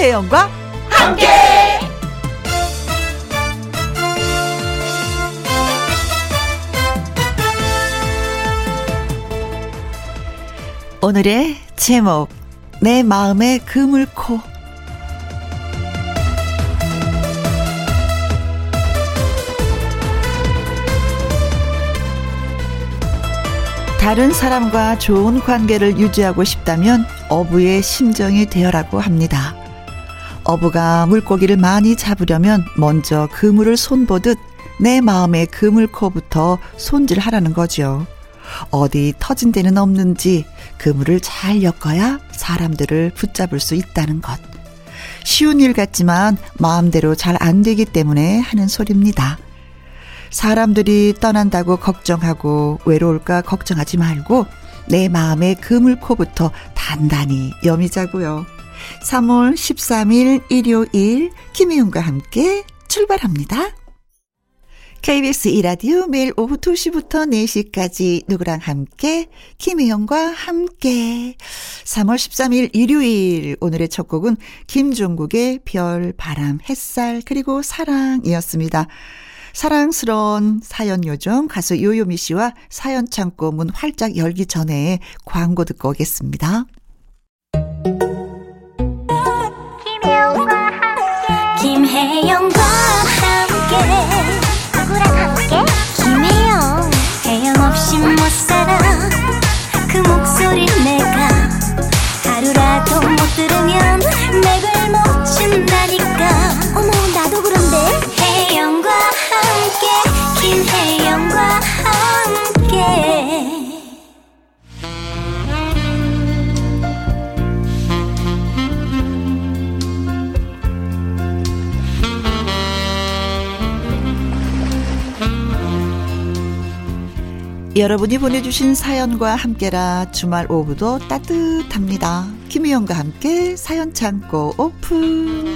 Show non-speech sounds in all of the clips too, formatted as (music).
김혜영과 함께. 오늘의 제목 내 마음의 그물코 다른 사람과 좋은 관계를 유지하고 싶다면 어부의 심정이 되어라고 합니다. 어부가 물고기를 많이 잡으려면 먼저 그물을 손보듯 내 마음의 그물코부터 손질하라는 거죠. 어디 터진 데는 없는지 그물을 잘 엮어야 사람들을 붙잡을 수 있다는 것. 쉬운 일 같지만 마음대로 잘 안 되기 때문에 하는 소리입니다. 사람들이 떠난다고 걱정하고 외로울까 걱정하지 말고 내 마음의 그물코부터 단단히 여미자고요. 3월 13일 일요일 김희용과 함께 출발합니다. KBS 이라디오 매일 오후 2시부터 4시까지 누구랑 함께 김희영과 함께 3월 13일 일요일 오늘의 첫 곡은 김종국의 별, 바람, 햇살 그리고 사랑이었습니다. 사랑스러운 사연 요정 가수 요요미 씨와 사연 창고 문 활짝 열기 전에 광고 듣고 오겠습니다. 김혜영 여러분이 보내주신 사연과 함께라 주말 오후도 따뜻합니다. 김희영과 함께 사연 창고 오픈.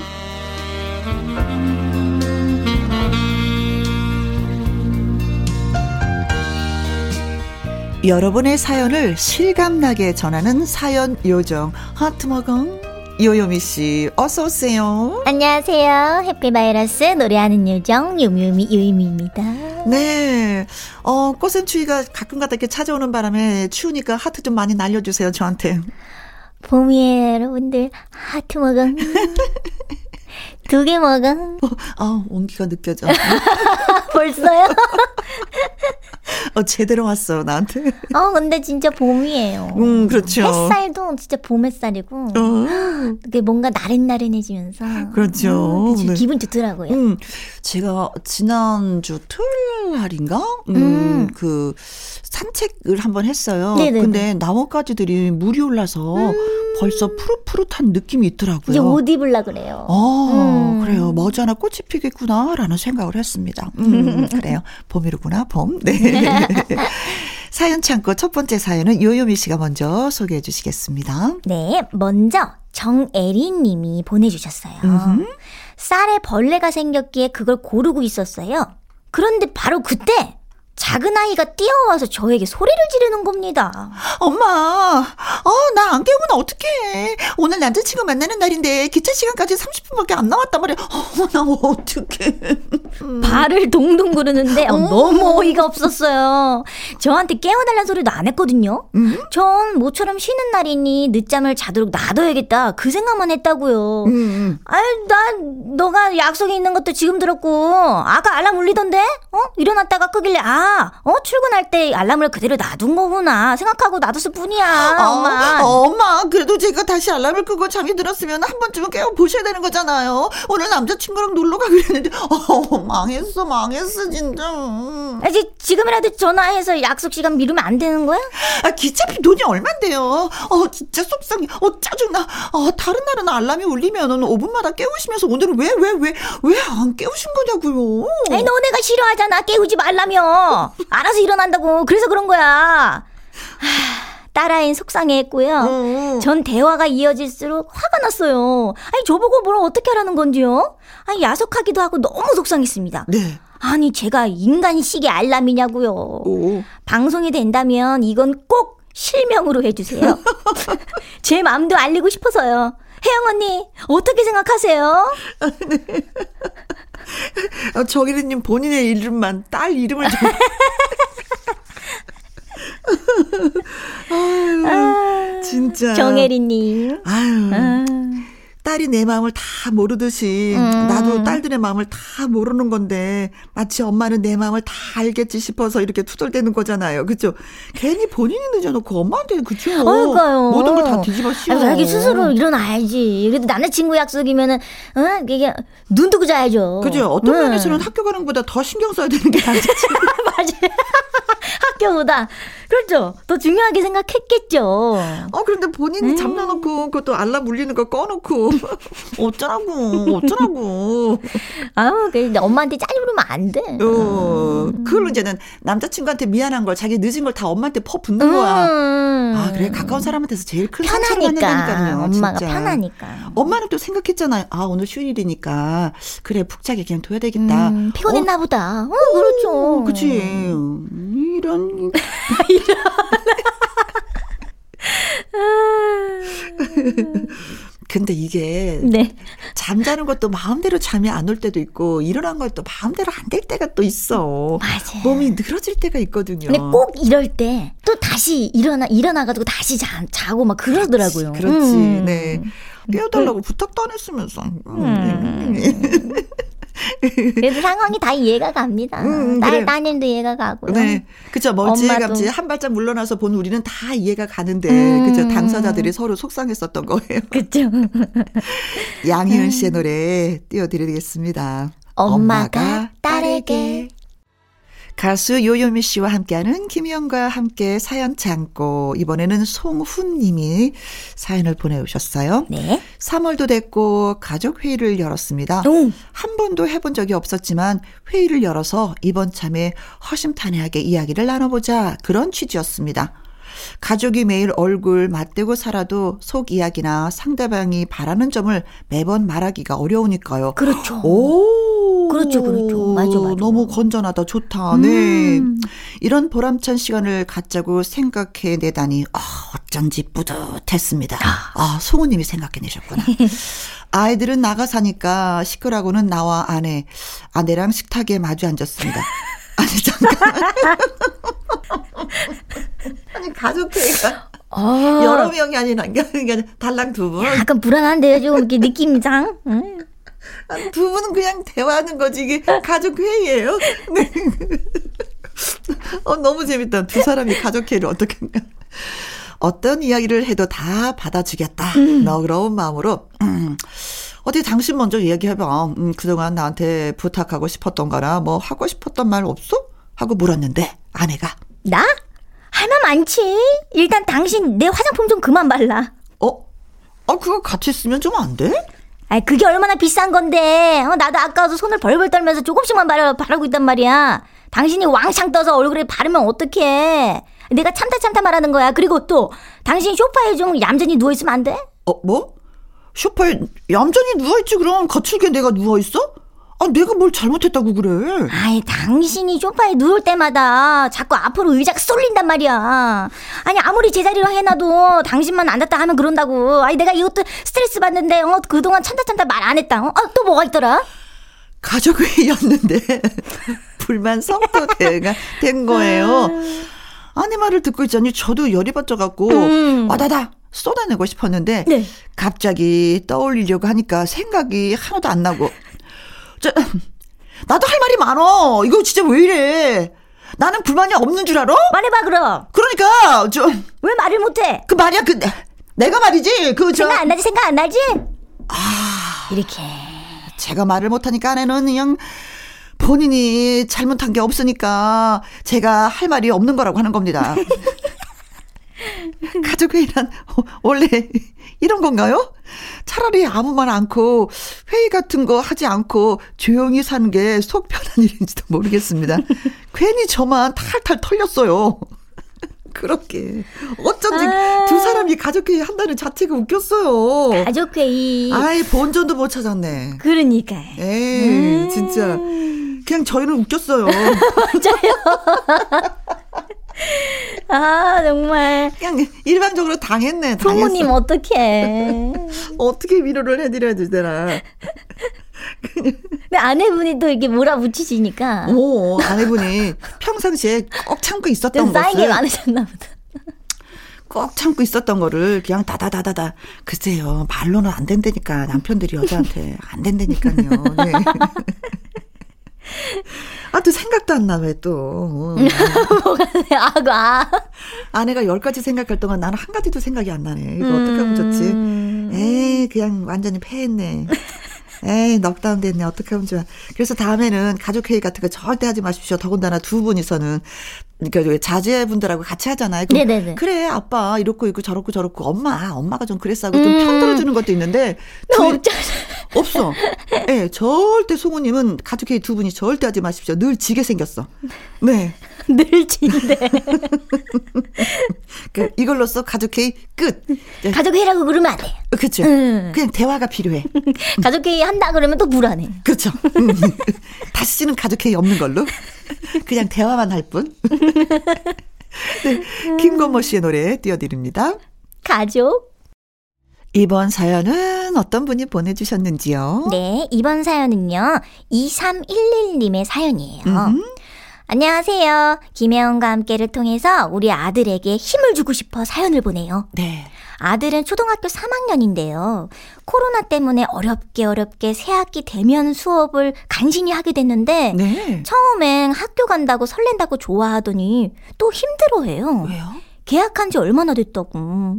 여러분의 사연을 실감나게 전하는 사연 요정 하트머건 요요미 씨 어서 오세요. 안녕하세요. 해피바이러스 노래하는 요정 요미요미 요미입니다. 네. 어, 꽃샘 추위가 가끔가다 이렇게 찾아오는 바람에 추우니까 하트 좀 많이 날려주세요, 저한테. 봄이에요, 여러분들. 하트 먹어. (laughs) 두 개 먹어. 어, 아, 온기가 느껴져. (laughs) 벌써요? 어, 제대로 왔어, 나한테. 어, 근데 진짜 봄이에요. 음, 그렇죠. 햇살도 진짜 봄 햇살이고. 어. 그게 뭔가 나른나른해지면서. 그렇죠. 음, 네. 기분 좋더라고요. 음, 제가 지난주 토요일 날인가? 음, 음. 그, 산책을 한번 했어요. 네네네. 근데 나뭇가지들이 물이 올라서 음. 벌써 푸릇푸릇한 느낌이 있더라고요. 이제 옷 입을라 그래요. 어, 음. 그래요. 머지않아 꽃이 피겠구나라는 생각을 했습니다. 음, (laughs) 그래요. 봄이로구나, 봄. 네. (laughs) 사연 창고 첫 번째 사연은 요요미 씨가 먼저 소개해 주시겠습니다. 네, 먼저 정애리 님이 보내주셨어요. 음흠. 쌀에 벌레가 생겼기에 그걸 고르고 있었어요. 그런데 바로 그때 작은 아이가 뛰어와서 저에게 소리를 지르는 겁니다. 엄마, 어, 나 안 깨우면 어떡해. 오늘 남자친구 만나는 날인데 기차 시간까지 30분밖에 안 남았단 말이야. 어머, 나 어떡해. 음. 발을 동동 구르는데 어, 너무 어이가 없었어요. 저한테 깨워달라는 소리도 안 했거든요. 음? 전 모처럼 쉬는 날이니 늦잠을 자도록 놔둬야겠다. 그 생각만 했다고요. 음. 아유, 난 너가 약속이 있는 것도 지금 들었고 아까 알람 울리던데? 어? 일어났다가 끄길래 아 어, 출근할 때 알람을 그대로 놔둔 거구나 생각하고 놔뒀을 뿐이야, 아, 엄마. 어, 엄마, 그래도 제가 다시 알람을 끄고 잠이 들었으면 한 번쯤은 깨워 보셔야 되는 거잖아요. 오늘 남자친구랑 놀러 가기로 했는데, (laughs) 어, 망했어, 망했어, 진짜. 아, 이 지금이라도 전화해서 약속 시간 미루면 안 되는 거야? 아, 기차비 돈이 얼만데요? 어, 진짜 속상해. 어, 짜증나. 어, 다른 날은 알람이 울리면은 5분마다 깨우시면서 오늘은 왜, 왜, 왜, 왜 안 깨우신 거냐고요? 아니, 너네가 싫어하잖아. 깨우지 말라며. 알아서 일어난다고. 그래서 그런 거야. 하, 딸아이는 속상해했고요. 음. 전 대화가 이어질수록 화가 났어요. 아니 저보고 뭘 어떻게 하라는 건지요? 아니 야속하기도 하고 너무 속상했습니다. 네. 아니 제가 인간식의 알람이냐고요. 오. 방송이 된다면 이건 꼭 실명으로 해주세요. (laughs) 제 마음도 알리고 싶어서요. 혜영 언니, 어떻게 생각하세요? 네. (laughs) 어, 정혜리님 본인의 이름만 딸 이름을 좀. (laughs) 아유, 아, 진짜. 정혜리님. 아유. 아. 딸이 내 마음을 다 모르듯이 음. 나도 딸들의 마음을 다 모르는 건데 마치 엄마는 내 마음을 다 알겠지 싶어서 이렇게 투덜대는 거잖아요. 그죠? 괜히 본인이 늦어놓고 엄마한테는 그죠? 그러니까요. 모든 걸 다 뒤집어 씌워. 자기 스스로 일어나야지. 그래도 남자친구 약속이면은 어? 이게 눈 뜨고 자야죠. 그죠? 어떤 음. 면에서는 학교 가는 것보다 더 신경 써야 되는 게 (laughs) 남자친구. 맞아요. 학교보다 그렇죠. 더 중요하게 생각했겠죠. 어 그런데 본인이 음. 잠나놓고 그것도 알람 울리는 거 꺼놓고 (laughs) 어쩌라고 어쩌라고. 아우 근데 엄마한테 짜증 부르면 안 돼. 어 음. 그걸로 이제는 남자친구한테 미안한 걸 자기 늦은 걸 다 엄마한테 퍼 붓는 거야. 음. 아 그래 가까운 사람한테서 제일 큰 상처를 받는다니까요. 엄마가 진짜. 편하니까. 엄마는 또 생각했잖아요. 아 오늘 휴일이니까 그래 푹 자게 그냥 둬야 되겠다. 음, 피곤했나 어? 보다. 어, 그렇죠. 그치. 이런. (laughs) 근데 이게 네. 잠자는 것도 마음대로 잠이 안 올 때도 있고 일어난 것도 마음대로 안 될 때가 또 있어. 맞아. 몸이 늘어질 때가 있거든요. 근데 꼭 이럴 때 또 다시 일어나 일어나가지고 다시 자, 자고 막 그러더라고요. 그렇지. 그렇지. 음. 네. 깨워달라고 음. 부탁도 안 했으면서. 음. 그래도 상황이 다 이해가 갑니다. 음, 딸, 그래. 따님도 이해가 가고요. 네. 그쵸. 멀찌감치 한 발짝 물러나서 본 우리는 다 이해가 가는데, 음. 그죠. 당사자들이 서로 속상했었던 거예요. (laughs) 그죠. 양희은 씨의 노래 띄워드리겠습니다. 엄마가, 엄마가 딸에게. 가수 요요미 씨와 함께하는 김희영과 함께 사연 창고. 이번에는 송훈 님이 사연을 보내오셨어요. 네. 3월도 됐고 가족 회의를 열었습니다. 오. 한 번도 해본 적이 없었지만 회의를 열어서 이번 참에 허심탄회하게 이야기를 나눠보자. 그런 취지였습니다. 가족이 매일 얼굴 맞대고 살아도 속 이야기나 상대방이 바라는 점을 매번 말하기가 어려우니까요. 그렇죠. 오. 그렇죠, 그렇죠. 맞아, 맞아. 너무 건전하다, 좋다. 네. 음. 이런 보람찬 시간을 갖자고 생각해 내다니, 아, 어쩐지 뿌듯했습니다. 아, 아 송우님이 생각해 내셨구나. (laughs) 아이들은 나가 사니까 시끄라고는 나와 아내, 아내랑 식탁에 마주 앉았습니다. (laughs) 아니 잠깐. (laughs) 아니 가족회의가 아. 여러 명이 아닌 한게 달랑 두 분. 약간 불안한데요, 좀 이렇게 느낌상. 두 분은 그냥 대화하는 거지 이게 가족 회의예요. 네. 어 너무 재밌다. 두 사람이 가족 회의를 어떻게 한가. 어떤 이야기를 해도 다 받아주겠다. 음. 너그러운 마음으로. 음. 어디 당신 먼저 얘기해봐. 음, 그동안 나한테 부탁하고 싶었던 거나 뭐 하고 싶었던 말 없어? 하고 물었는데 아내가 나? 할 말 많지. 일단 당신 내 화장품 좀 그만 발라. 어? 아 그거 같이 쓰면 좀 안 돼? 아 그게 얼마나 비싼 건데. 어, 나도 아까도 손을 벌벌 떨면서 조금씩만 바르, 바르고 있단 말이야. 당신이 왕창 떠서 얼굴에 바르면 어떡해. 내가 참다 참다 말하는 거야. 그리고 또 당신 쇼파에 좀 얌전히 누워있으면 안 돼? 어 뭐? 쇼파에 얌전히 누워있지 그럼 거칠게 내가 누워있어? 아, 내가 뭘 잘못했다고 그래? 아이, 당신이 소파에 누울 때마다 자꾸 앞으로 의자가 쏠린단 말이야. 아니, 아무리 제자리로 해놔도 당신만 앉았다 하면 그런다고. 아니, 내가 이것도 스트레스 받는데, 어, 그동안 참다 참다 말 안 했다. 어, 아, 또 뭐가 있더라? 가족회의였는데, (laughs) 불만 성토대가 된 거예요. 아내 말을 듣고 있자니 저도 열이 받쳐갖고, 음. 와다다! 쏟아내고 싶었는데, 네. 갑자기 떠올리려고 하니까 생각이 하나도 안 나고, 저, (clears throat) 나도 할 말이 많어. 이거 진짜 왜 이래. 나는 불만이 없는 줄 알아? 말해봐, 그럼. 그러니까, 좀. 왜 말을 못해? 그 말이야, 그, 내가 말이지, 그, 저. 생각 안 나지, 생각 안 나지? 아. 이렇게. 제가 말을 못하니까 아내는 그냥 본인이 잘못한 게 없으니까 제가 할 말이 없는 거라고 하는 겁니다. (laughs) 가족회의란 원래 이런 건가요? 차라리 아무 말 않고 회의 같은 거 하지 않고 조용히 사는 게 속 편한 일인지도 모르겠습니다. (laughs) 괜히 저만 탈탈 털렸어요. (laughs) 그렇게 어쩐지 아~ 두 사람이 가족회의 한다는 자체가 웃겼어요. 가족회의. 아이 본전도 못 찾았네. 그러니까. 에이 음~ 진짜 그냥 저희는 웃겼어요. (laughs) 맞아요. 아, 정말. 그냥 일방적으로 당했네. 부모님 어떡해. (laughs) 어떻게 위로를 해드려야 되나. 근데 아내분이 또 이렇게 몰아붙이시니까. 오, 아내분이 평상시에 꼭 참고 있었던 것을. 쌓인 게 많으셨나 보다. 꼭 참고 있었던 거를 그냥 다다다다다. 글쎄요, 말로는 안 된다니까. 남편들이 여자한테 안 된다니까요. 네. (laughs) 아, 또 생각도 안 나, 왜 또. (laughs) 뭐가, 아, 아. 아내가 열 가지 생각할 동안 나는 한 가지도 생각이 안 나네. 이거 어떻게 하면 좋지? 음. 에이, 그냥 완전히 패했네. 에이, 넉다운 됐네. 어떻게 하면 좋아. 그래서 다음에는 가족회의 같은 거 절대 하지 마십시오. 더군다나 두 분이서는. 그러니까 자제분들하고 같이 하잖아요. 네네네. 그래, 아빠, 이렇고, 이렇고, 저렇고, 저렇고, 엄마, 엄마가 좀 그랬어 하고 좀 음. 편들어주는 것도 있는데. 둘, 없어. 예, 네, 절대 송우님은 가족회의 두 분이 절대 하지 마십시오. 늘 지게 생겼어. 네. (laughs) 늘 진대. (laughs) 그, 이걸로써 가족회의 끝. (laughs) 가족회의라고 그러면 안 돼. 그렇죠. 음. 그냥 대화가 필요해. (laughs) 가족회의 한다 그러면 또 불안해. 그렇죠. 음. (laughs) 다시는 가족회의 없는 걸로. 그냥 대화만 할 뿐. 네, 김건모 씨의 노래 띄워드립니다. 가족. 이번 사연은 어떤 분이 보내주셨는지요? 네, 이번 사연은요, 2311님의 사연이에요. 음. 안녕하세요. 김혜원과 함께를 통해서 우리 아들에게 힘을 주고 싶어 사연을 보내요. 네. 아들은 초등학교 3학년인데요. 코로나 때문에 어렵게 어렵게 새학기 대면 수업을 간신히 하게 됐는데 네. 처음엔 학교 간다고 설렌다고 좋아하더니 또 힘들어해요. 왜요? 계약한 지 얼마나 됐다고.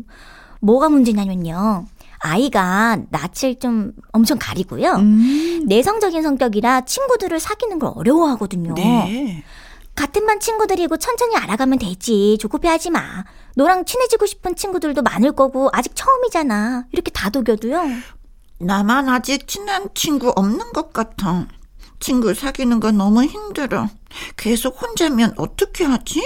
뭐가 문제냐면요. 아이가 낯을 좀 엄청 가리고요. 음. 내성적인 성격이라 친구들을 사귀는 걸 어려워하거든요. 네. 같은 반 친구들이고 천천히 알아가면 되지. 조급해 하지 마. 너랑 친해지고 싶은 친구들도 많을 거고 아직 처음이잖아. 이렇게 다독여도요. 나만 아직 친한 친구 없는 것 같아. 친구 사귀는 거 너무 힘들어. 계속 혼자면 어떻게 하지?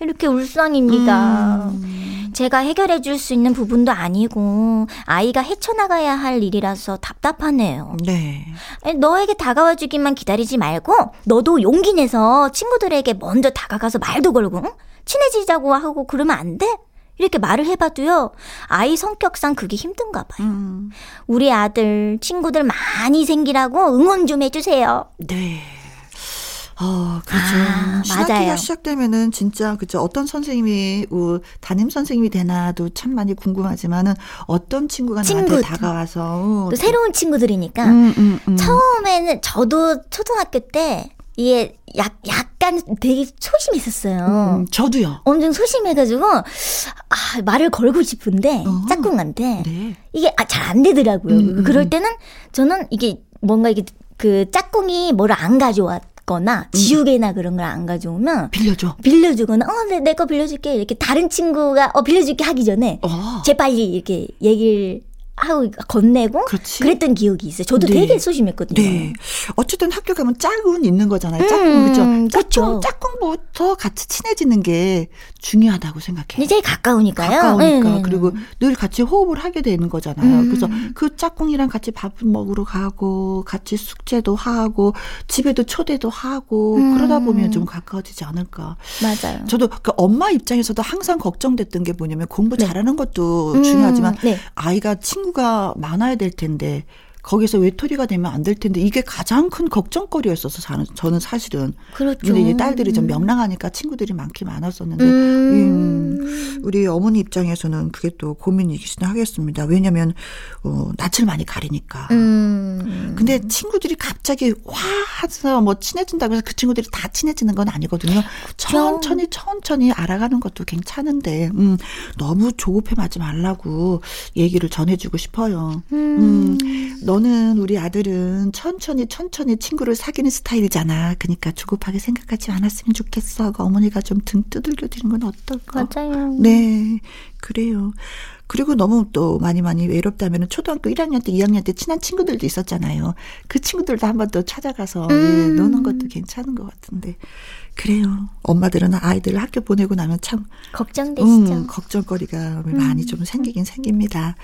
이렇게 울상입니다. 음. 제가 해결해 줄 수 있는 부분도 아니고 아이가 헤쳐나가야 할 일이라서 답답하네요. 네. 너에게 다가와 주기만 기다리지 말고 너도 용기 내서 친구들에게 먼저 다가가서 말도 걸고 친해지자고 하고 그러면 안 돼? 이렇게 말을 해봐도요, 아이 성격상 그게 힘든가 봐요. 음. 우리 아들, 친구들 많이 생기라고 응원 좀 해주세요. 네. 어, 그렇죠. 아, 신학기가 맞아요. 시작되면은 진짜 그죠. 어떤 선생님이 어, 담임 선생님이 되나도 참 많이 궁금하지만은 어떤 친구가 친구, 나한테 다가와서 또 새로운 친구들이니까 음, 음, 음. 처음에는 저도 초등학교 때 이게 약, 약간 되게 소심했었어요. 음, 저도요. 엄청 소심해가지고, 아, 말을 걸고 싶은데, 어, 짝꿍한테. 네. 이게, 아, 잘 안 되더라고요. 음, 음, 그럴 때는 저는 이게 뭔가 이게 그 짝꿍이 뭐를 안 가져왔, 거나 음. 지우개나 그런 걸 안 가져오면 빌려줘. 빌려주거나 어, 내, 내거 빌려줄게. 이렇게 다른 친구가 어, 빌려줄게 하기 전에 어. 재빨리 이렇게 얘기를 하고 건네고 그렇지. 그랬던 기억이 있어요. 저도 네. 되게 소심했거든요. 네. 어쨌든 학교 가면 짝은 있는 거잖아요. 짝꿍 음, 그렇죠. 짝꿍 짝꿍부터 같이 친해지는 게 중요하다고 생각해요. 제일 가까우니까요. 가까우니까 네. 그리고 늘 같이 호흡을 하게 되는 거잖아요. 음. 그래서 그 짝꿍이랑 같이 밥 먹으러 가고 같이 숙제도 하고 집에도 초대도 하고 음. 그러다 보면 좀 가까워지지 않을까. 맞아요. 저도 그 엄마 입장에서도 항상 걱정됐던 게 뭐냐면 공부 네. 잘하는 것도 음. 중요하지만 네. 아이가 친구 가 많아야 될 텐데 거기서 외톨이가 되면 안 될 텐데 이게 가장 큰 걱정거리였어서 저는, 저는 사실은. 그렇죠. 근데 이제 딸들이 좀 명랑하니까 친구들이 많기 많았었는데 음. 음, 우리 어머니 입장에서는 그게 또 고민이긴 하겠습니다. 왜냐하면 어, 낯을 많이 가리니까. 음. 근데 친구들이 갑자기 와 해서 뭐 친해진다고 해서 그 친구들이 다 친해지는 건 아니거든요. 천천히 천천히 알아가는 것도 괜찮은데 음, 너무 조급해 하지 말라고 얘기를 전해주고 싶어요. 음. 음. 너는 우리 아들은 천천히 천천히 친구를 사귀는 스타일이잖아. 그러니까 조급하게 생각하지 않았으면 좋겠어. 어머니가 좀 등 두들겨 드리는 건 어떨까? 맞아요. 네, 그래요. 그리고 너무 또 많이 많이 외롭다면 초등학교 1학년 때, 2학년 때 친한 친구들도 있었잖아요. 그 친구들도 한번 또 찾아가서 음. 예, 노는 것도 괜찮은 것 같은데. 그래요. 엄마들은 아이들을 학교 보내고 나면 참 걱정되시죠. 음, 걱정거리가 음. 많이 좀 생기긴 생깁니다.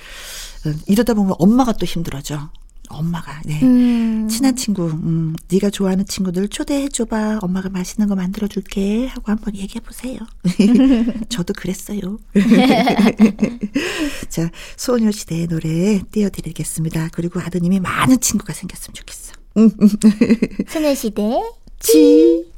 이러다 보면 엄마가 또 힘들어져. 엄마가 네 음. 친한 친구 음 네가 좋아하는 친구들 초대해 줘봐 엄마가 맛있는 거 만들어 줄게 하고 한번 얘기해 보세요. (laughs) 저도 그랬어요. (laughs) 자 소녀시대의 노래 띄워드리겠습니다. 그리고 아드님이 많은 친구가 생겼으면 좋겠어. 소녀시대 지.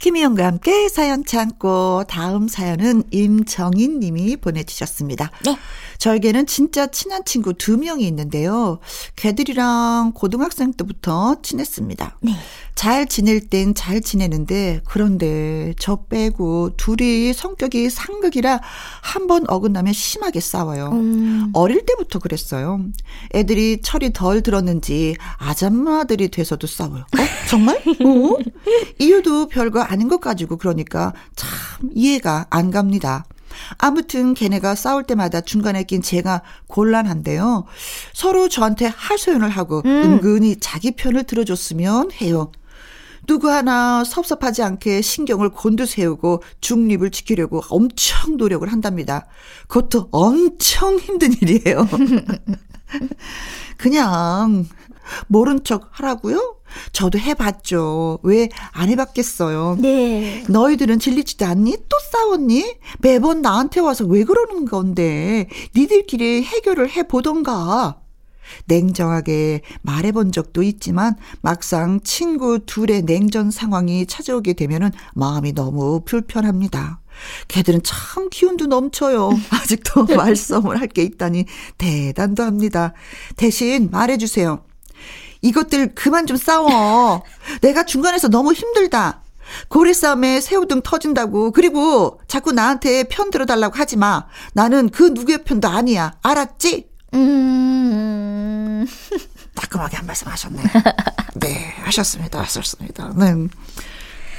김희영과 함께 사연 참고 다음 사연은 임정인 님이 보내주셨습니다. 네. 저에게는 진짜 친한 친구 두 명이 있는데요. 걔들이랑 고등학생 때부터 친했습니다. 네. 잘 지낼 땐 잘 지내는데 그런데 저 빼고 둘이 성격이 상극이라 한 번 어긋나면 심하게 싸워요. 음. 어릴 때부터 그랬어요. 애들이 철이 덜 들었는지 아줌마들이 돼서도 싸워요. 어? 정말? (laughs) 어? 이유도 별거 아닌 것 가지고 그러니까 참 이해가 안 갑니다. 아무튼 걔네가 싸울 때마다 중간에 낀 제가 곤란한데요. 서로 저한테 하소연을 하고 음. 은근히 자기 편을 들어줬으면 해요. 누구 하나 섭섭하지 않게 신경을 곤두세우고 중립을 지키려고 엄청 노력을 한답니다. 그것도 엄청 힘든 일이에요. (laughs) 그냥 모른 척 하라고요? 저도 해봤죠. 왜 안 해봤겠어요. 네. 너희들은 질리지도 않니? 또 싸웠니? 매번 나한테 와서 왜 그러는 건데? 니들끼리 해결을 해보던가. 냉정하게 말해본 적도 있지만 막상 친구 둘의 냉전 상황이 찾아오게 되면은 마음이 너무 불편합니다. 걔들은 참 기운도 넘쳐요. (laughs) 아직도 말썽을 할 게 있다니 대단도 합니다. 대신 말해주세요. 이것들 그만 좀 싸워. 내가 중간에서 너무 힘들다. 고래 싸움에 새우등 터진다고. 그리고 자꾸 나한테 편 들어달라고 하지 마. 나는 그 누구의 편도 아니야. 알았지? 음. (laughs) 따끔하게 한 말씀 하셨네. 네, 하셨습니다. 하셨습니다. 네.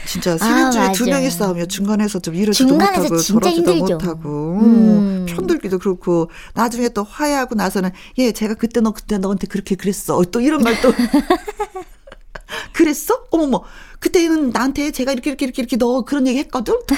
진짜 세명중에 아, 두 명이 싸우면 중간에서 좀 이러지도 못하고 저러지도 못하고 음. 편들기도 그렇고 나중에 또 화해하고 나서는 예 제가 그때 너 그때 너한테 그렇게 그랬어 또 이런 말도 (laughs) 그랬어? 어머머. 그때는 나한테 제가 이렇게 이렇게 이렇게 이렇게 너 그런 얘기 했거든? 또.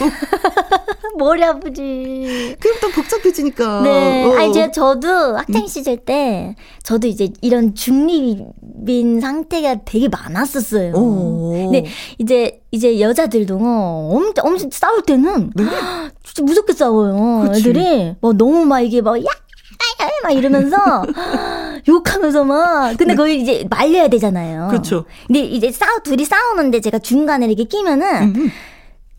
머리 아프지. 그럼 또 복잡해지니까. 네. 어. 아니, 제가 저도 학창 시절 때, 저도 이제 이런 중립인 상태가 되게 많았었어요. 오. 근데 이제, 이제 여자들도 엄청, 엄청 싸울 때는, 네? (gasps) 진짜 무섭게 싸워요. 그치. 애들이. 막 너무 막 이게 막, 야! 막 이러면서 (gasps) 욕하면서 막 근데 네. 거기 이제 말려야 되잖아요. 그렇죠. 근데 이제 싸우 둘이 싸우는데 제가 중간에 이렇게 끼면은 음.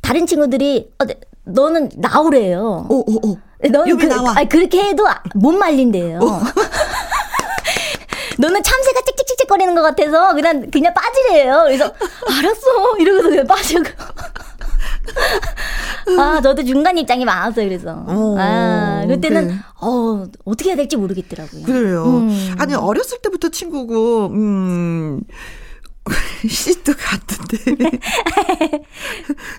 다른 친구들이 어, 네, 너는 나오래요. 오, 오, 오. 너는 그, 나와. 아니, 그렇게 해도 못 말린대요. (laughs) 너는 참새가 찍찍찍찍 거리는 것 같아서 그냥 그냥 빠지래요. 그래서 알았어 이러고서 그냥 빠지고. (laughs) 아, 저도 중간 입장이 많았어요, 그래서. 오, 어, 아, 그때는, 그래. 어, 어떻게 해야 될지 모르겠더라고요. 그래요. 음. 아니, 어렸을 때부터 친구고, 음, (laughs) 시도 같은데.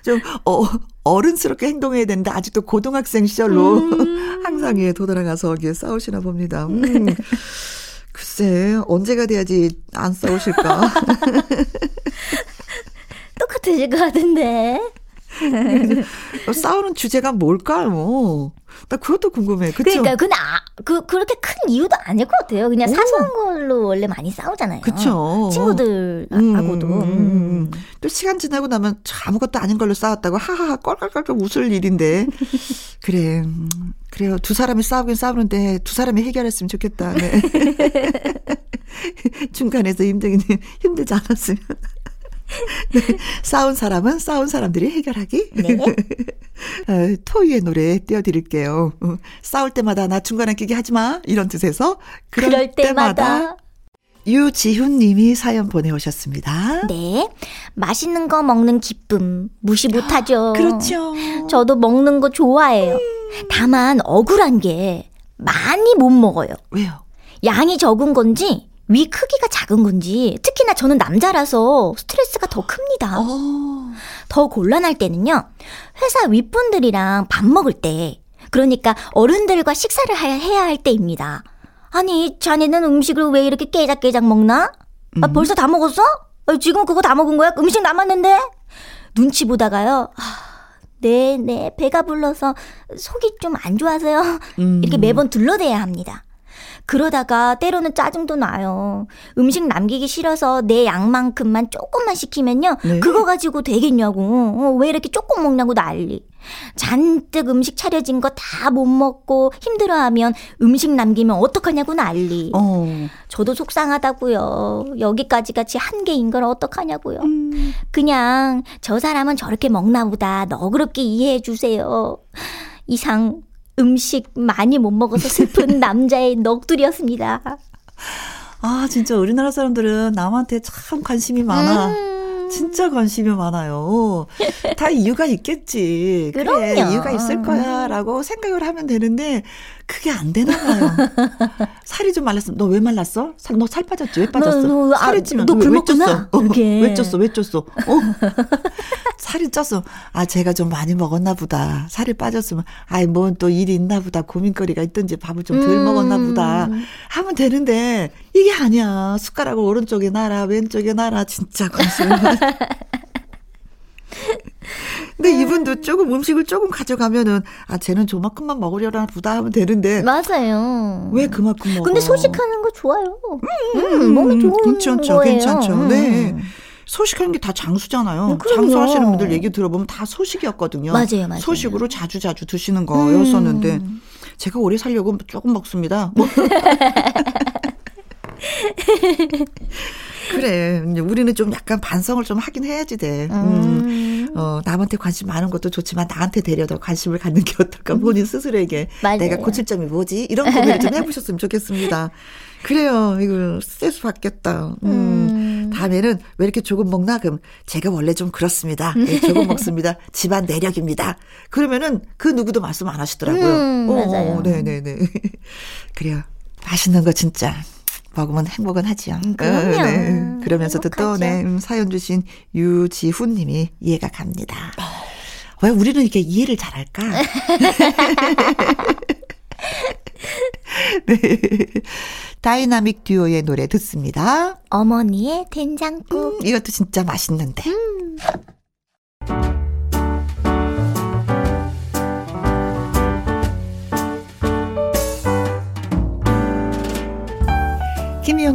좀, 어, 어른스럽게 행동해야 되는데, 아직도 고등학생 시절로 음. 항상 예, 도달아가서 여기에 싸우시나 봅니다. 음. (laughs) 글쎄, 언제가 돼야지 안 싸우실까? (laughs) 똑같으실 것 같은데. 싸우는 주제가 뭘까요? 나 그것도 궁금해. 그쵸? 그러니까 근데 아, 그 그렇게 큰 이유도 아닐 것 같아요. 그냥 사소한 걸로 원래 많이 싸우잖아요. 그렇죠. 친구들하고도. 음, 음, 음. 또 시간 지나고 나면 아무것도 아닌 걸로 싸웠다고 하하하 껄껄껄껄 웃을 일인데. (laughs) 그래. 그래요. 두 사람이 싸우긴 싸우는데 두 사람이 해결했으면 좋겠다. 네. (laughs) (laughs) 중간에서 힘들긴 힘들지 않았으면. 네, 싸운 사람은 싸운 사람들이 해결하기. 네. (laughs) 어, 토이의 노래 띄워드릴게요. 어, 싸울 때마다 나 중간에 끼게 하지 마. 이런 뜻에서 그럴, 그럴 때마다. 때마다. 유지훈 님이 사연 보내오셨습니다. 네. 맛있는 거 먹는 기쁨 무시 못하죠. (gasps) 그렇죠. 저도 먹는 거 좋아해요. 음. 다만 억울한 게 많이 못 먹어요. 왜요? 양이 적은 건지 위 크기가 작은 건지 특히나 저는 남자라서 스트레스가 더 큽니다. 어. 더 곤란할 때는요. 회사 윗분들이랑 밥 먹을 때 그러니까 어른들과 식사를 해야 할 때입니다. 아니 자네는 음식을 왜 이렇게 깨작깨작 먹나? 아, 음. 벌써 다 먹었어? 아, 지금 그거 다 먹은 거야? 음식 남았는데? 눈치 보다가요. 아, 네, 네, 배가 불러서 속이 좀 안 좋아서요. 음. 이렇게 매번 둘러대야 합니다. 그러다가 때로는 짜증도 나요. 음식 남기기 싫어서 내 양만큼만 조금만 시키면요. 네. 그거 가지고 되겠냐고. 어, 왜 이렇게 조금 먹냐고 난리. 잔뜩 음식 차려진 거 다 못 먹고 힘들어하면 음식 남기면 어떡하냐고 난리. 어. 저도 속상하다고요. 여기까지 같이 한계인 걸 어떡하냐고요. 음. 그냥 저 사람은 저렇게 먹나 보다 너그럽게 이해해 주세요. 이상 음식 많이 못 먹어서 슬픈 (laughs) 남자의 넋두리였습니다. 아, 진짜 우리나라 사람들은 남한테 참 관심이 많아. 음. 진짜 관심이 많아요. 다 이유가 있겠지. 그래, 그럼요. 이유가 있을 거야. 라고 생각을 하면 되는데, 그게 안 되나 봐요. (laughs) 살이 좀 말랐어. 너왜 말랐어? 너살 빠졌지? 왜 빠졌어? 너, 너, 아, 살이 찌면 너왜 쪘어? 어, 왜 쪘어? 왜 쪘어? 어? (laughs) 살이 쪘어. 아, 제가 좀 많이 먹었나 보다. 살이 빠졌으면, 아이, 뭔 또 일이 있나 보다. 고민거리가 있든지 밥을 좀덜 음. 먹었나 보다. 하면 되는데, 이게 아니야. 숟가락을 오른쪽에 놔라, 왼쪽에 놔라. 진짜 (laughs) 관심 근데 음. 이분도 조금 음식을 조금 가져가면은 아 쟤는 저만큼만 먹으려나 보다 하면 되는데 맞아요. 왜 그만큼 먹어? 근데 소식하는 거 좋아요. 음, 음, 음 몸에 좋은 괜찮죠, 거예요. 괜찮죠. 음. 네. 소식하는 게 다 장수잖아요. 음, 장수하시는 분들 얘기 들어보면 다 소식이었거든요. 맞아요, 맞아요. 소식으로 자주 자주 드시는 거였었는데 음. 제가 오래 살려고 조금 먹습니다. (laughs) (laughs) 뭐. 그래. 우리는 좀 약간 반성을 좀 하긴 해야지 돼. 음. 어, 남한테 관심 많은 것도 좋지만 나한테 더 관심을 갖는 게 어떨까. 음. 본인 스스로에게 맞아요. 내가 고칠 점이 뭐지? 이런 고민을 좀 해보셨으면 좋겠습니다. 그래요. 이거 스트레스 받겠다. 음. 음. 다음에는 왜 이렇게 조금 먹나? 그럼 제가 원래 좀 그렇습니다. 네, 조금 먹습니다. 집안 내력입니다. 그러면은 그 누구도 말씀 안 하시더라고요. 음, 어, 맞아요. 네네네. (laughs) 그래요. 맛있는 거 진짜 먹으면 행복은 하지요. 음, 그럼요. 네. 그러면서도 또, 네, 음, 사연 주신 유지훈 님이 이해가 갑니다. 왜 우리는 이렇게 이해를 잘할까? (laughs) 네. 다이나믹 듀오의 노래 듣습니다. 어머니의 된장국. 음, 이것도 진짜 맛있는데. 음.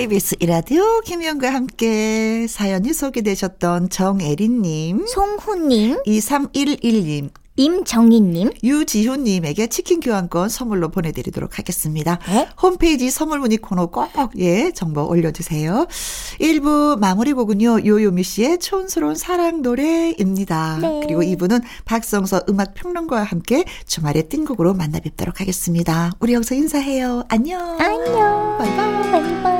KBS 이라디오 김희영과 함께 사연이 소개되셨던 정애린님, 송훈님, 2311님, 임정희님, 유지훈님에게 치킨 교환권 선물로 보내드리도록 하겠습니다. 네? 홈페이지 선물 문의 코너 꼭, 예, 정보 올려주세요. 1부 마무리 곡은요, 요요미 씨의 촌스러운 사랑 노래입니다. 네. 그리고 2부는 박성서 음악평론가와 함께 주말의 띵곡으로 만나 뵙도록 하겠습니다. 우리 여기서 인사해요. 안녕. 안녕. 바이바이. 바이바이.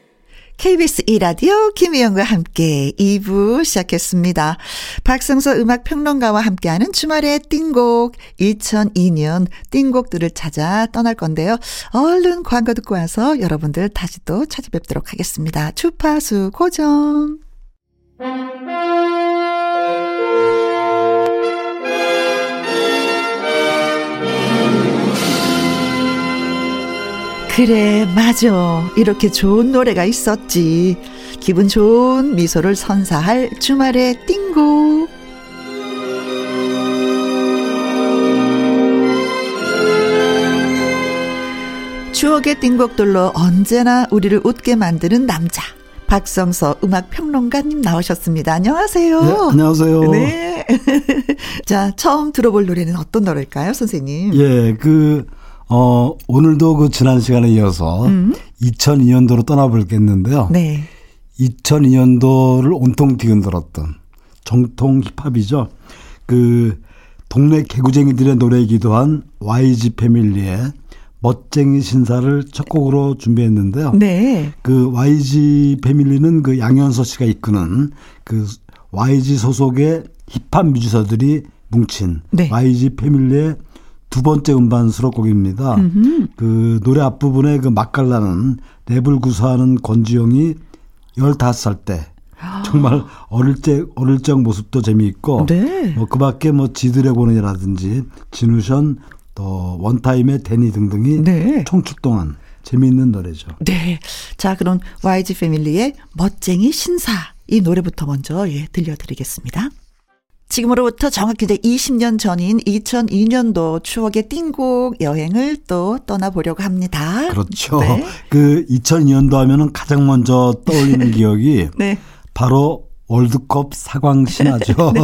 KBS 2라디오 김희영과 함께 2부 시작했습니다. 박성서 음악평론가와 함께하는 주말의 띵곡 2002년 띵곡들을 찾아 떠날 건데요. 얼른 광고 듣고 와서 여러분들 다시 또 찾아뵙도록 하겠습니다. 주파수 고정. 그래, 맞아. 이렇게 좋은 노래가 있었지. 기분 좋은 미소를 선사할 주말의 띵고. 추억의 띵곡들로 언제나 우리를 웃게 만드는 남자. 박성서 음악 평론가님 나오셨습니다. 안녕하세요. 네, 안녕하세요. 네. (laughs) 자, 처음 들어볼 노래는 어떤 노래일까요, 선생님? 예, 그, 어, 오늘도 그 지난 시간에 이어서 음. 2002년도로 떠나볼겠는데요. 네. 2002년도를 온통 뒤흔들었던 정통 힙합이죠. 그 동네 개구쟁이들의 노래이기도 한 YG 패밀리의 멋쟁이 신사를 첫 곡으로 준비했는데요. 네. 그 YG 패밀리는 그 양현서 씨가 이끄는 그 YG 소속의 힙합 뮤지션들이 뭉친 네. YG 패밀리의 두 번째 음반 수록 곡입니다. 음흠. 그 노래 앞부분에 그 맛깔나는 랩을 구사하는 권지영이 15살 때 정말 어릴 때 어릴 적 모습도 재미있고 네. 뭐 그 밖에 뭐 지드래곤이라든지 진우션 또 원타임의 데니 등등이 네. 총출동한 재미있는 노래죠. 네. 자, 그럼 YG 패밀리의 멋쟁이 신사 이 노래부터 먼저 예, 들려드리겠습니다. 지금으로부터 정확히 이제 20년 전인 2002년도 추억의 띵곡 여행을 또 떠나보려고 합니다. 그렇죠. 네. 그 2002년도 하면은 가장 먼저 떠올리는 (laughs) 기억이 네. 바로 월드컵 사광 신화죠. (laughs) 네.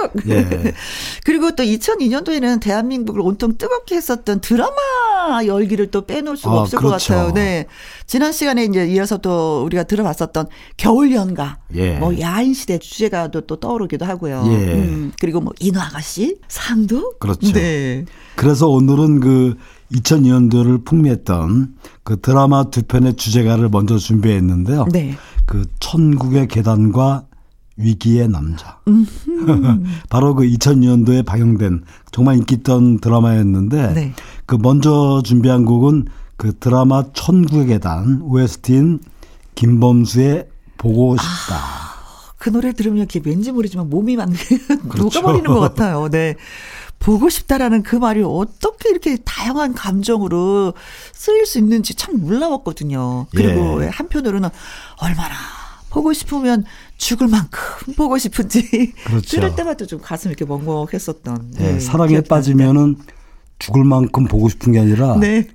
대한민국. 예. (laughs) 그리고 또 2002년도에는 대한민국을 온통 뜨겁게 했었던 드라마 열기를 또 빼놓을 수가 아, 없을 그렇죠. 것 같아요. 네. 지난 시간에 이제 이어서 또 우리가 들어봤었던 겨울 연가, 예. 뭐 야인 시대 주제가 또, 또 떠오르기도 하고요. 예. 음, 그리고 뭐 인어 아가씨 상도. 그렇죠. 네. 그래서 오늘은 그 2002년도를 풍미했던 그 드라마 두 편의 주제가를 먼저 준비했는데요. 네. 그 천국의 계단과 위기의 남자. (laughs) 바로 그 2000년도에 방영된 정말 인기 있던 드라마였는데 네. 그 먼저 준비한 곡은 그 드라마 천국의 계단 OST인 김범수의 보고 싶다. 아, 그 노래 들으면 이렇게 왠지 모르지만 몸이 막 (laughs) 그렇죠. 녹아버리는 것 같아요. 네. 보고 싶다라는 그 말이 어떻게 이렇게 다양한 감정으로 쓰일 수 있는지 참 놀라웠거든요. 그리고 예. 한편으로는 얼마나 보고 싶으면 죽을 만큼 (laughs) 보고 싶은지 그렇죠. 들을 때마다 좀 가슴 이렇게 멍멍했었던. 네, 네, 사랑에 빠지면은 죽을 만큼 보고 싶은 게 아니라 네.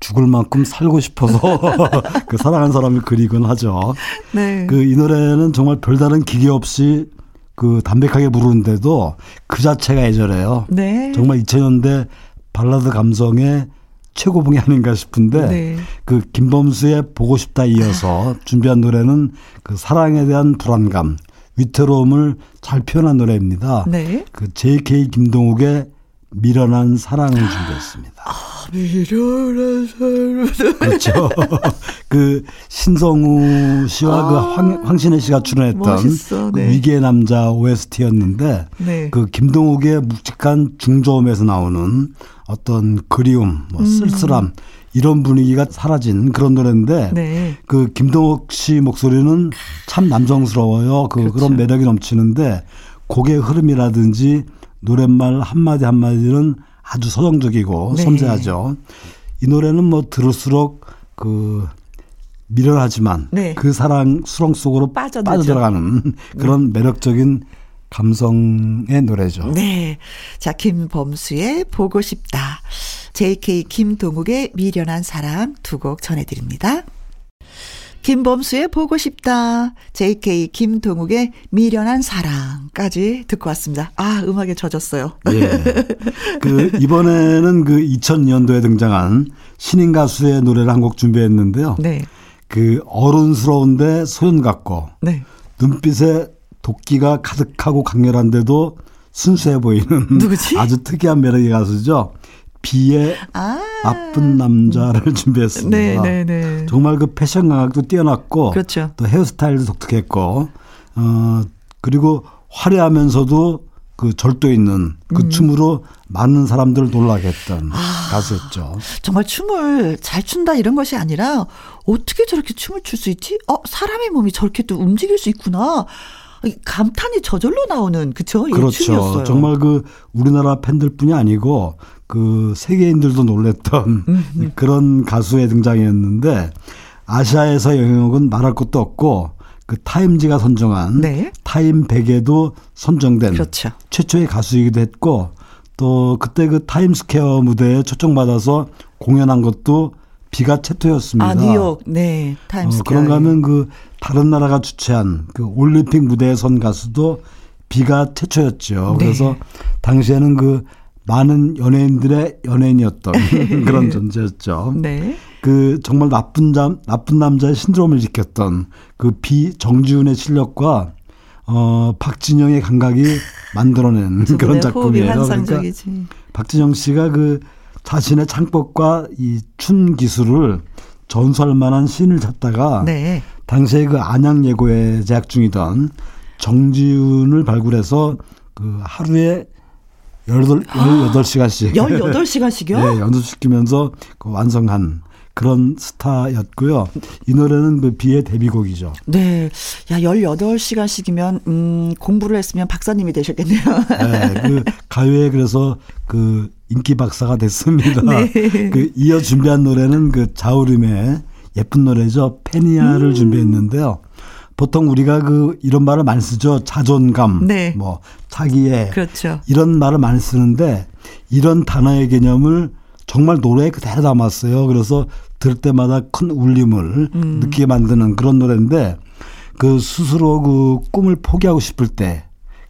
죽을 만큼 살고 싶어서 (laughs) 그 사랑하는 사람을 그리곤 하죠. 네. 그 이 노래는 정말 별다른 기계 없이 그 담백하게 부르는데도 그 자체가 애절해요. 네. 정말 2000년대 발라드 감성의 최고봉이 아닌가 싶은데 네. 그 김범수의 보고 싶다 이어서 아. 준비한 노래는 그 사랑에 대한 불안감, 위태로움을 잘 표현한 노래입니다. 네. 그 JK 김동욱의 미련한 사랑을 준비했습니다. 아, 미련한 사랑. 그렇죠. (laughs) 그 신성우 씨와 그 아, 그 황, 황신혜 씨가 출연했던 그 네. 위기의 남자 OST였는데 네. 그 김동욱의 묵직한 중저음에서 나오는 어떤 그리움, 뭐 음. 쓸쓸함 음. 이런 분위기가 사라진 그런 노래인데 네. 그 김동욱 씨 목소리는 참 남성스러워요. 그 그렇죠. 그런 매력이 넘치는데 곡의 흐름이라든지 노랫말 한마디 한마디는 아주 서정적이고 네. 섬세하죠. 이 노래는 뭐 들을수록 그 미련하지만 네. 그 사랑 수렁 속으로 빠져들죠. 빠져들어가는 그런 네. 매력적인 감성의 노래죠. 네. 자, 김범수의 보고 싶다. JK 김동욱의 미련한 사랑 두 곡 전해드립니다. 김범수의 보고 싶다. JK 김동욱의 미련한 사랑까지 듣고 왔습니다. 아, 음악에 젖었어요. 예. 그 이번에는 그 2000년도에 등장한 신인 가수의 노래를 한 곡 준비했는데요. 네. 그 어른스러운데 소연 같고 네. 눈빛에 도끼가 가득하고 강렬한데도 순수해 보이는 누구지? 아주 특이한 매력의 가수죠. 비의 아~ 나쁜 남자를 준비했습니다. 네, 네, 네. 정말 그 패션 감각도 뛰어났고 그렇죠. 또 헤어스타일도 독특했고 어 그리고 화려하면서도 그 절도 있는 그 음. 춤으로 많은 사람들을 놀라게 했던 아, 가수였죠. 정말 춤을 잘 춘다 이런 것이 아니라 어떻게 저렇게 춤을 출 수 있지? 어, 사람의 몸이 저렇게 또 움직일 수 있구나. 감탄이 저절로 나오는 그쵸? 그렇죠. 춤이었어요. 정말 그 우리나라 팬들뿐이 아니고 그 세계인들도 놀랬던 음. 그런 가수의 등장이었는데 아시아에서 영향력은 말할 것도 없고 그 타임지가 선정한 네. 타임 100에도 선정된 그렇죠. 최초의 가수이기도 했고 또 그때 그 타임스퀘어 무대에 초청받아서 공연한 것도 비가 최초였습니다. 아, 뉴욕. 네. 타임스퀘어. 어, 그런가 하면 그 다른 나라가 주최한 그 올림픽 무대에 선 가수도 비가 최초였죠. 네. 그래서 당시에는 그 많은 연예인들의 연예인이었던 (laughs) 그런 존재였죠. 네. 그 정말 나쁜 잠 나쁜 남자의 신드롬을 지켰던 그 비 정지훈의 실력과 어 박진영의 감각이 (laughs) 만들어낸 그런 작품이에요. 그러니까 박진영 씨가 그 자신의 창법과 이춤 기술을 전수할 만한 신을 찾다가 네. 당시에 그 안양 예고에 재학 중이던 정지훈을 발굴해서 그 하루에 18, 18시간씩. 18시간씩이요? (laughs) 네, 연습시키면서 그 완성한 그런 스타였고요. 이 노래는 그 비의 데뷔곡이죠. 네. 야, 18시간씩이면, 음, 공부를 했으면 박사님이 되셨겠네요. 네. 그 (laughs) 가요에 그래서 그 인기 박사가 됐습니다. 네. 그 이어 준비한 노래는 그 자우림의 예쁜 노래죠. 페니아를 음. 준비했는데요. 보통 우리가 그 이런 말을 많이 쓰죠. 자존감, 네. 뭐 자기의 그렇죠. 이런 말을 많이 쓰는데 이런 단어의 개념을 정말 노래에 그대로 담았어요. 그래서 들을 때마다 큰 울림을 음. 느끼게 만드는 그런 노래인데 그 스스로 그 꿈을 포기하고 싶을 때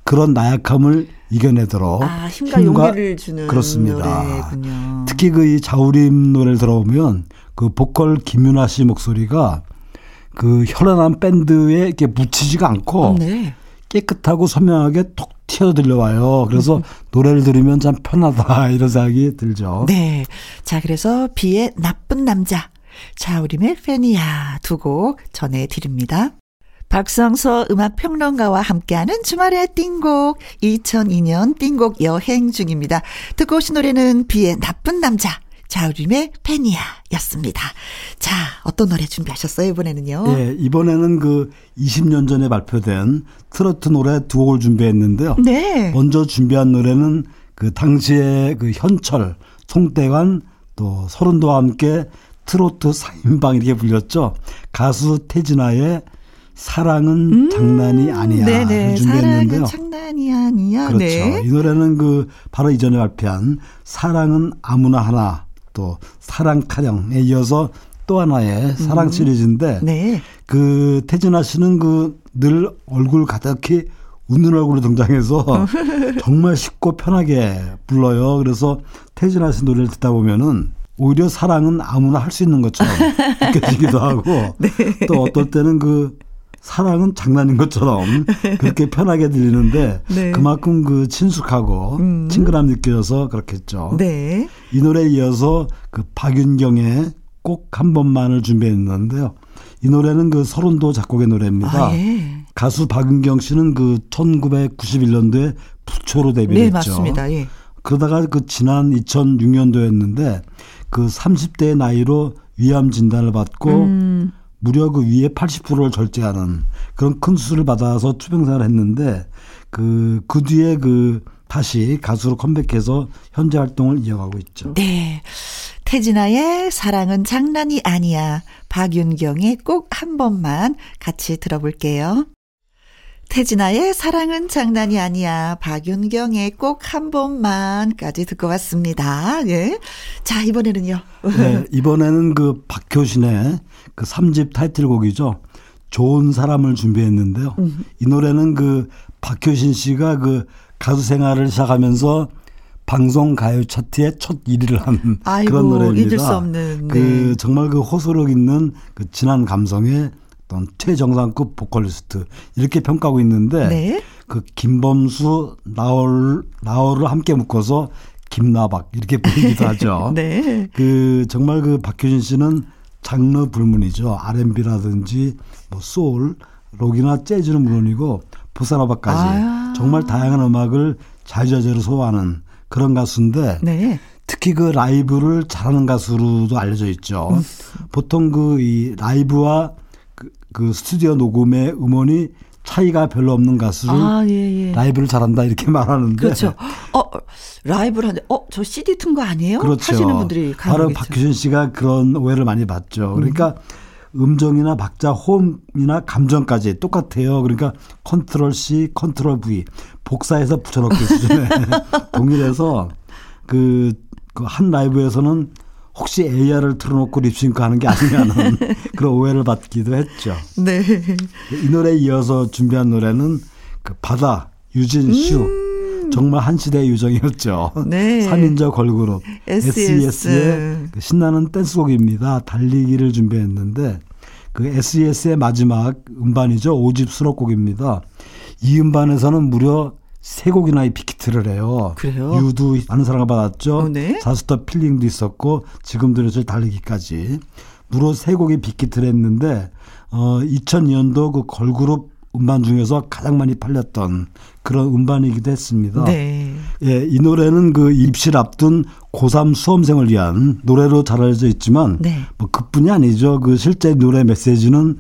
그런 나약함을 이겨내도록 아, 힘과, 힘과 용기를 주는 그렇습니다. 노래군요. 특히 그 이 자우림 노래를 들어보면 그 보컬 김윤아 씨 목소리가 그 현란한 밴드에 이렇게 묻히지가 않고 어, 네. 깨끗하고 선명하게 톡 튀어 들려와요. 그래서 음. 노래를 들으면 참 편하다 (laughs) 이런 생각이 들죠. 네. 자, 그래서 비의 나쁜 남자, 자우림의 페니아 두 곡 전해드립니다. 박성서 음악평론가와 함께하는 주말의 띵곡 2002년 띵곡 여행 중입니다. 듣고 오신 노래는 비의 나쁜 남자 자우림의 페니아 였습니다. 자, 어떤 노래 준비하셨어요, 이번에는요? 네, 이번에는 그 20년 전에 발표된 트로트 노래 두 곡을 준비했는데요. 네. 먼저 준비한 노래는 그 당시에 그 현철, 송대관 또 서른도와 함께 트로트 4인방 이렇게 불렸죠. 가수 태진아의 사랑은 음, 장난이 아니야. 네네. 준비했는데요. 사랑은 장난이 아니야. 그렇죠. 네. 이 노래는 그 바로 이전에 발표한 사랑은 아무나 하나 또 사랑 타령에 이어서 또 하나의 사랑 음. 시리즈인데 네. 그 태진아 씨는 그 늘 얼굴 가득히 웃는 얼굴로 등장해서 (laughs) 정말 쉽고 편하게 불러요. 그래서 태진아 씨 노래를 듣다 보면은 오히려 사랑은 아무나 할 수 있는 것처럼 (laughs) 느껴지기도 하고 네. 또 어떨 때는 그 사랑은 장난인 것처럼 (laughs) 그렇게 편하게 들리는데 네. 그만큼 그 친숙하고 음. 친근함 느껴져서 그렇겠죠. 네. 이 노래에 이어서 그 박윤경의 꼭 한 번만을 준비했는데요. 이 노래는 그 서른도 작곡의 노래입니다. 아, 예. 가수 박윤경 씨는 그 1991년도에 부초로 데뷔했죠. 네, 맞습니다. 예. 그러다가 그 지난 2006년도였는데 그 30대의 나이로 위암 진단을 받고 음. 무려 그 위에 80%를 절제하는 그런 큰 수술을 받아서 투병생활을 했는데 그, 그 뒤에 그 다시 가수로 컴백해서 현재 활동을 이어가고 있죠. 네. 태진아의 사랑은 장난이 아니야. 박윤경의 꼭 한 번만 같이 들어볼게요. 태진아의 사랑은 장난이 아니야. 박윤경의 꼭 한 번만까지 듣고 왔습니다. 예. 자, 이번에는요. 네, 이번에는 그 박효신의 그 3집 타이틀곡이죠. 좋은 사람을 준비했는데요. 음. 이 노래는 그 박효신 씨가 그 가수 생활을 시작하면서 방송 가요 차트에 첫 1위를 한 아이고, 그런 노래입니다. 잊을 수 없는. 그 네. 그 정말 그 호소력 있는 그 진한 감성의 어떤 최정상급 보컬리스트 이렇게 평가하고 있는데 네. 그 김범수 나얼 나얼을 함께 묶어서 김나박 이렇게 (laughs) 불리기도 하죠. (laughs) 네. 그 정말 그 박효신 씨는 장르 불문이죠. R&B라든지 뭐 소울, 록이나 재즈는 물론이고 보사노바까지 아. 정말 다양한 음악을 자유자재로 소화하는 그런 가수인데 네. 특히 그 라이브를 잘하는 가수로도 알려져 있죠. 음. 보통 그 이 라이브와 그, 그 스튜디오 녹음의 음원이 차이가 별로 없는 가수를 아, 예, 예. 라이브를 잘한다 이렇게 (laughs) 말하는데 그렇죠. 어 라이브를 하는데 어저 CD 튼 거 아니에요? 그렇죠. 하시는 분들이 바로 박효신 씨가 그런 오해를 많이 받죠. 그러니까 음정이나 박자, 호흡이나 감정까지 똑같아요. 그러니까 컨트롤 C, 컨트롤 V 복사해서 붙여넣기 수준에 (laughs) 동일해서 그그한 라이브에서는 혹시 AR을 틀어놓고 립싱크 하는 게 아니냐 는 (laughs) 그런 오해를 받기도 했죠. 네. 이 노래에 이어서 준비한 노래는 그 바다, 유진, 슈. 음. 정말 한 시대의 요정이었죠. 네. 3인조 걸그룹 SES. 의그 신나는 댄스곡입니다. 달리기를 준비했는데 그 SES의 마지막 음반이죠. 5집 수록곡입니다. 이 음반에서는 무려 세 곡이나 이 빅히트를 해요. 그래요? 유도 많은 사랑을 받았죠. 어, 네? 자스터 필링도 있었고 지금 들어줄 달리기까지 무려 세 곡이 빅히트를 했는데 어 2002년도 그 걸그룹 음반 중에서 가장 많이 팔렸던 그런 음반이기도 했습니다. 네. 예, 이 노래는 그 입시를 앞둔 고3 수험생을 위한 노래로 잘 알려져 있지만 네. 뭐 그뿐이 아니죠. 그 실제 노래 메시지는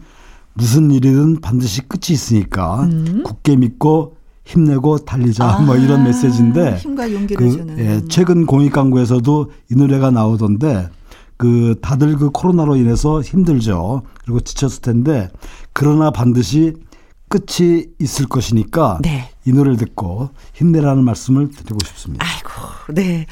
무슨 일이든 반드시 끝이 있으니까 음. 굳게 믿고 힘내고 달리자 아, 뭐 이런 메시지인데 힘과 용기를 그, 주는 예, 최근 공익 광고에서도 이 노래가 나오던데 그 다들 그 코로나로 인해서 힘들죠. 그리고 지쳤을 텐데 그러나 반드시 끝이 있을 것이니까 네. 이 노래를 듣고 힘내라는 말씀을 드리고 싶습니다. 아이고, 네.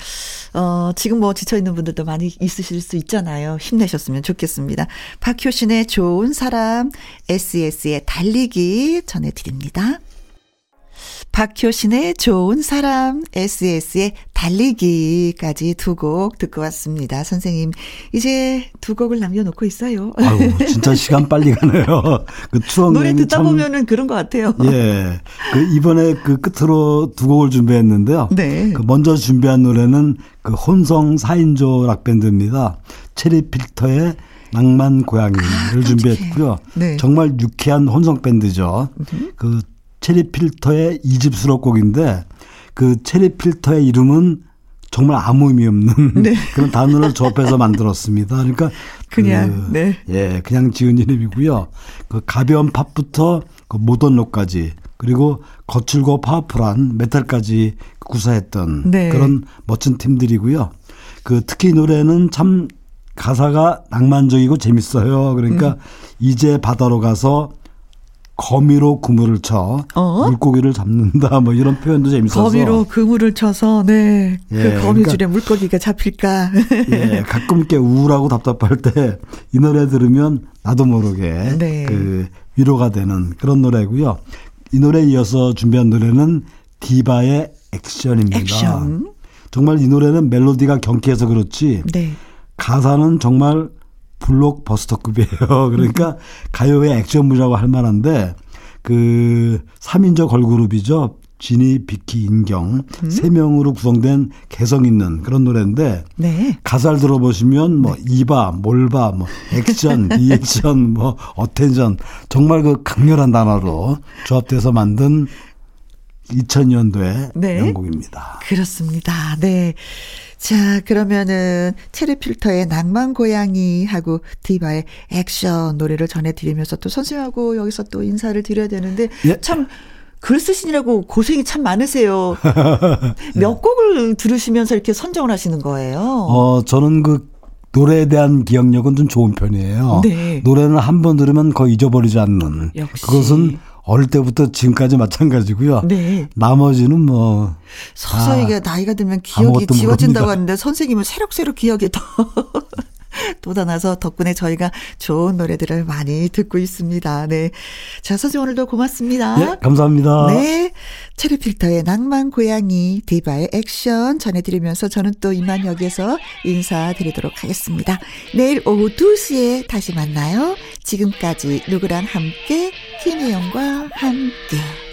어, 지금 뭐 지쳐있는 분들도 많이 있으실 수 있잖아요. 힘내셨으면 좋겠습니다. 박효신의 좋은 사람, SES의 달리기 전해드립니다. 박효신의 좋은 사람, SS의 달리기까지 두 곡 듣고 왔습니다. 선생님, 이제 두 곡을 남겨놓고 있어요. 아유, (laughs) 진짜 시간 빨리 가네요. 그 추억 노래 듣다 참, 보면은 그런 것 같아요. 예. 그 이번에 그 끝으로 두 곡을 준비했는데요. 네. 그 먼저 준비한 노래는 그 혼성 4인조 락밴드입니다. 체리 필터의 낭만 고양이를 아, 준비했고요. 네. 정말 유쾌한 혼성 밴드죠. 그 체리 필터의 이집 수록곡인데 그 체리 필터의 이름은 정말 아무 의미 없는 (laughs) 네. 그런 단어를 조합해서 만들었습니다. 그러니까 그냥 그, 네. 예, 그냥 지은 이름이고요. 그 가벼운 팝부터 그 모던 록까지 그리고 거칠고 파워풀한 메탈까지 구사했던 네. 그런 멋진 팀들이고요. 그 특히 이 노래는 참 가사가 낭만적이고 재밌어요. 그러니까 음. 이제 바다로 가서 거미로 그물을 쳐 어? 물고기를 잡는다 (laughs) 뭐 이런 표현도 재밌어서 거미로 그물을 쳐서 네그 예, 거미줄에 그러니까, 물고기가 잡힐까 (laughs) 예 가끔 이렇게 우울하고 답답할 때 이 노래 들으면 나도 모르게 네. 그 위로가 되는 그런 노래고요 이 노래에 이어서 준비한 노래는 디바의 액션입니다 액션. 정말 이 노래는 멜로디가 경쾌해서 그렇지 네. 가사는 정말 블록버스터급이에요. (laughs) 그러니까 가요의 액션물이라고 할 만한데 그 3인조 걸그룹이죠. 지니, 비키, 인경 음? 세 명으로 구성된 개성 있는 그런 노래인데 네. 가사를 들어보시면 뭐 네. 이봐, 뭘 봐, 뭐 액션, (laughs) 리액션, 뭐 attention 정말 그 강렬한 단어로 조합돼서 만든 2000년도의 네. 명곡입니다. 그렇습니다. 네. 자, 그러면은 체리 필터의 낭만 고양이 하고 디바의 액션 노래를 전해 드리면서 또 선생님하고 여기서 또 인사를 드려야 되는데 예. 참글 쓰시느라고 고생이 참 많으세요. (laughs) 몇 곡을 들으시면서 이렇게 선정을 하시는 거예요? 어, 저는 그 노래에 대한 기억력은 좀 좋은 편이에요. 네. 노래는 한 번 들으면 거의 잊어버리지 않는. 역시. 그것은 어릴 때부터 지금까지 마찬가지고요. 네. 나머지는 뭐 서서히 나이가 들면 기억이 지워진다고 모릅니다. 하는데 선생님은 새록새록 기억이 더 (laughs) 돋아나서 덕분에 저희가 좋은 노래들을 많이 듣고 있습니다. 네. 자, 선생님 오늘도 고맙습니다. 네, 감사합니다. 네. 체리필터의 낭만 고양이 디바의 액션 전해드리면서 저는 또 이만 여기에서 인사드리도록 하겠습니다. 내일 오후 2시에 다시 만나요. 지금까지 누구랑 함께 김혜영과 함께.